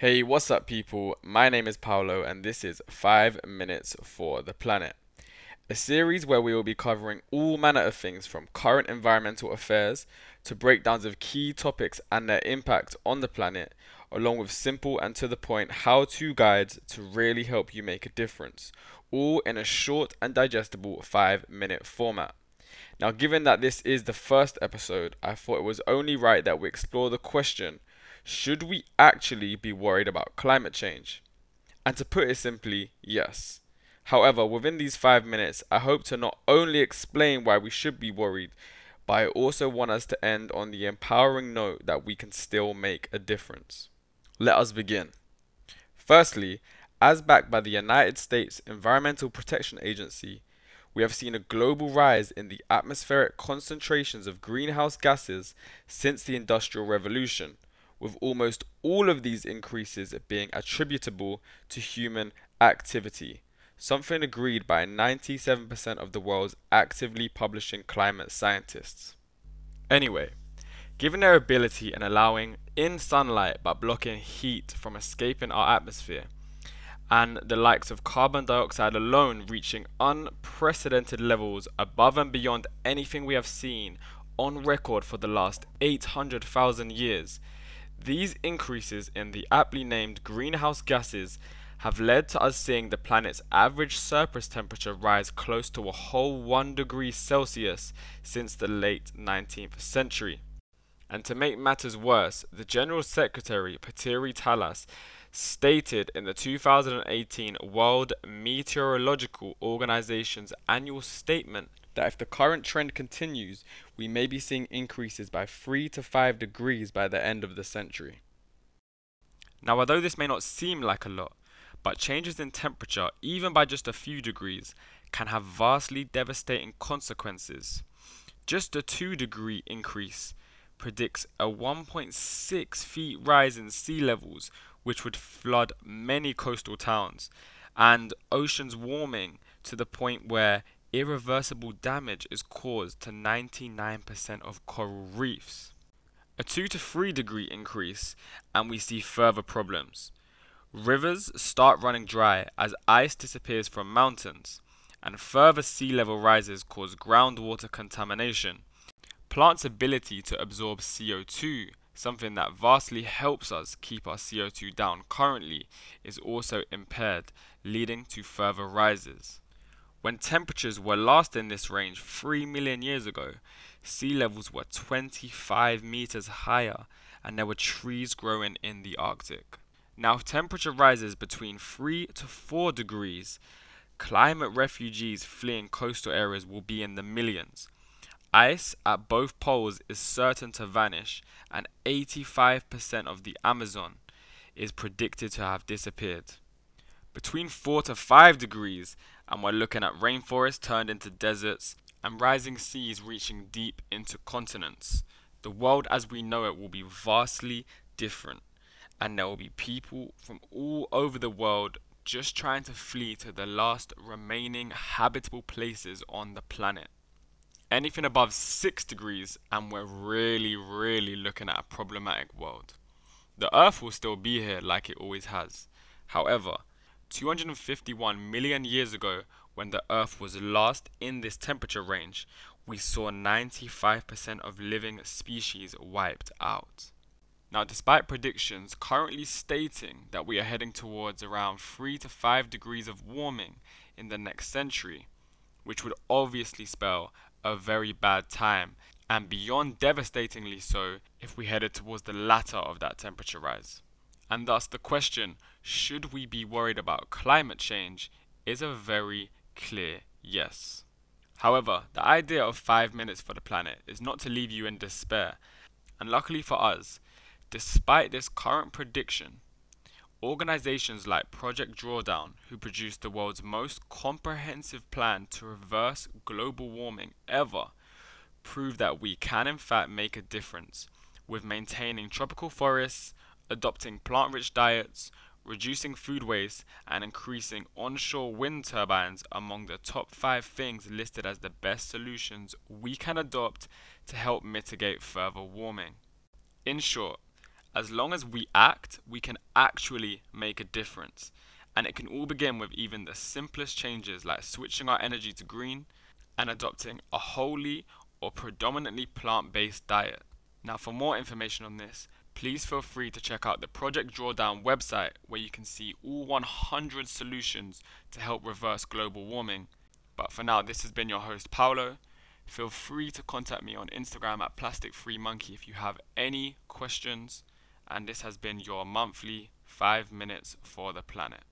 Hey, what's up, people? My name is Paolo, and this is 5 Minutes for the Planet, a series where we will be covering all manner of things from current environmental affairs to breakdowns of key topics and their impact on the planet, along with simple and to the point how to guides to really help you make a difference, all in a short and digestible 5 minute format. Now, given that this is the first episode, I thought it was only right that we explore the question should we actually be worried about climate change? And to put it simply, yes. However, within these five minutes, I hope to not only explain why we should be worried, but I also want us to end on the empowering note that we can still make a difference. Let us begin. Firstly, as backed by the United States Environmental Protection Agency, we have seen a global rise in the atmospheric concentrations of greenhouse gases since the Industrial Revolution with almost all of these increases being attributable to human activity, something agreed by 97% of the world's actively publishing climate scientists. Anyway, given their ability in allowing in sunlight but blocking heat from escaping our atmosphere, and the likes of carbon dioxide alone reaching unprecedented levels above and beyond anything we have seen on record for the last 800,000 years, these increases in the aptly named greenhouse gases have led to us seeing the planet's average surface temperature rise close to a whole 1 degree Celsius since the late 19th century. And to make matters worse, the General Secretary, Petteri Talas, stated in the 2018 World Meteorological Organization's annual statement that if the current trend continues, we may be seeing increases by 3 to 5 degrees by the end of the century. Now, although this may not seem like a lot, but changes in temperature, even by just a few degrees, can have vastly devastating consequences. Just a 2 degree increase predicts a 1.6 feet rise in sea levels, which would flood many coastal towns, and oceans warming to the point where irreversible damage is caused to 99% of coral reefs. A 2 to 3 degree increase, and we see further problems. Rivers start running dry as ice disappears from mountains, and further sea level rises cause groundwater contamination. Plants' ability to absorb CO2, something that vastly helps us keep our CO2 down currently, is also impaired, leading to further rises. When temperatures were last in this range 3 million years ago, sea levels were 25 meters higher and there were trees growing in the Arctic. Now, if temperature rises between 3 to 4 degrees, climate refugees fleeing coastal areas will be in the millions. Ice at both poles is certain to vanish, and 85% of the Amazon is predicted to have disappeared. Between 4 to 5 degrees, and we're looking at rainforests turned into deserts and rising seas reaching deep into continents. The world as we know it will be vastly different, and there will be people from all over the world just trying to flee to the last remaining habitable places on the planet. Anything above 6 degrees, and we're really, really looking at a problematic world. The Earth will still be here like it always has. However, 251 million years ago, when the Earth was last in this temperature range, we saw 95% of living species wiped out. Now, despite predictions currently stating that we are heading towards around 3 to 5 degrees of warming in the next century, which would obviously spell a very bad time, and beyond devastatingly so if we headed towards the latter of that temperature rise. And thus, the question should we be worried about climate change is a very clear yes. However, the idea of five minutes for the planet is not to leave you in despair, and luckily for us, despite this current prediction, organizations like Project Drawdown, who produced the world's most comprehensive plan to reverse global warming ever, prove that we can in fact make a difference with maintaining tropical forests, adopting plant rich diets, reducing food waste, and increasing onshore wind turbines among the top five things listed as the best solutions we can adopt to help mitigate further warming. In short, As long as we act, we can actually make a difference. And it can all begin with even the simplest changes like switching our energy to green and adopting a wholly or predominantly plant based diet. Now, for more information on this, please feel free to check out the Project Drawdown website where you can see all 100 solutions to help reverse global warming. But for now, this has been your host, Paolo. Feel free to contact me on Instagram at Plastic Free Monkey if you have any questions. And this has been your monthly five minutes for the planet.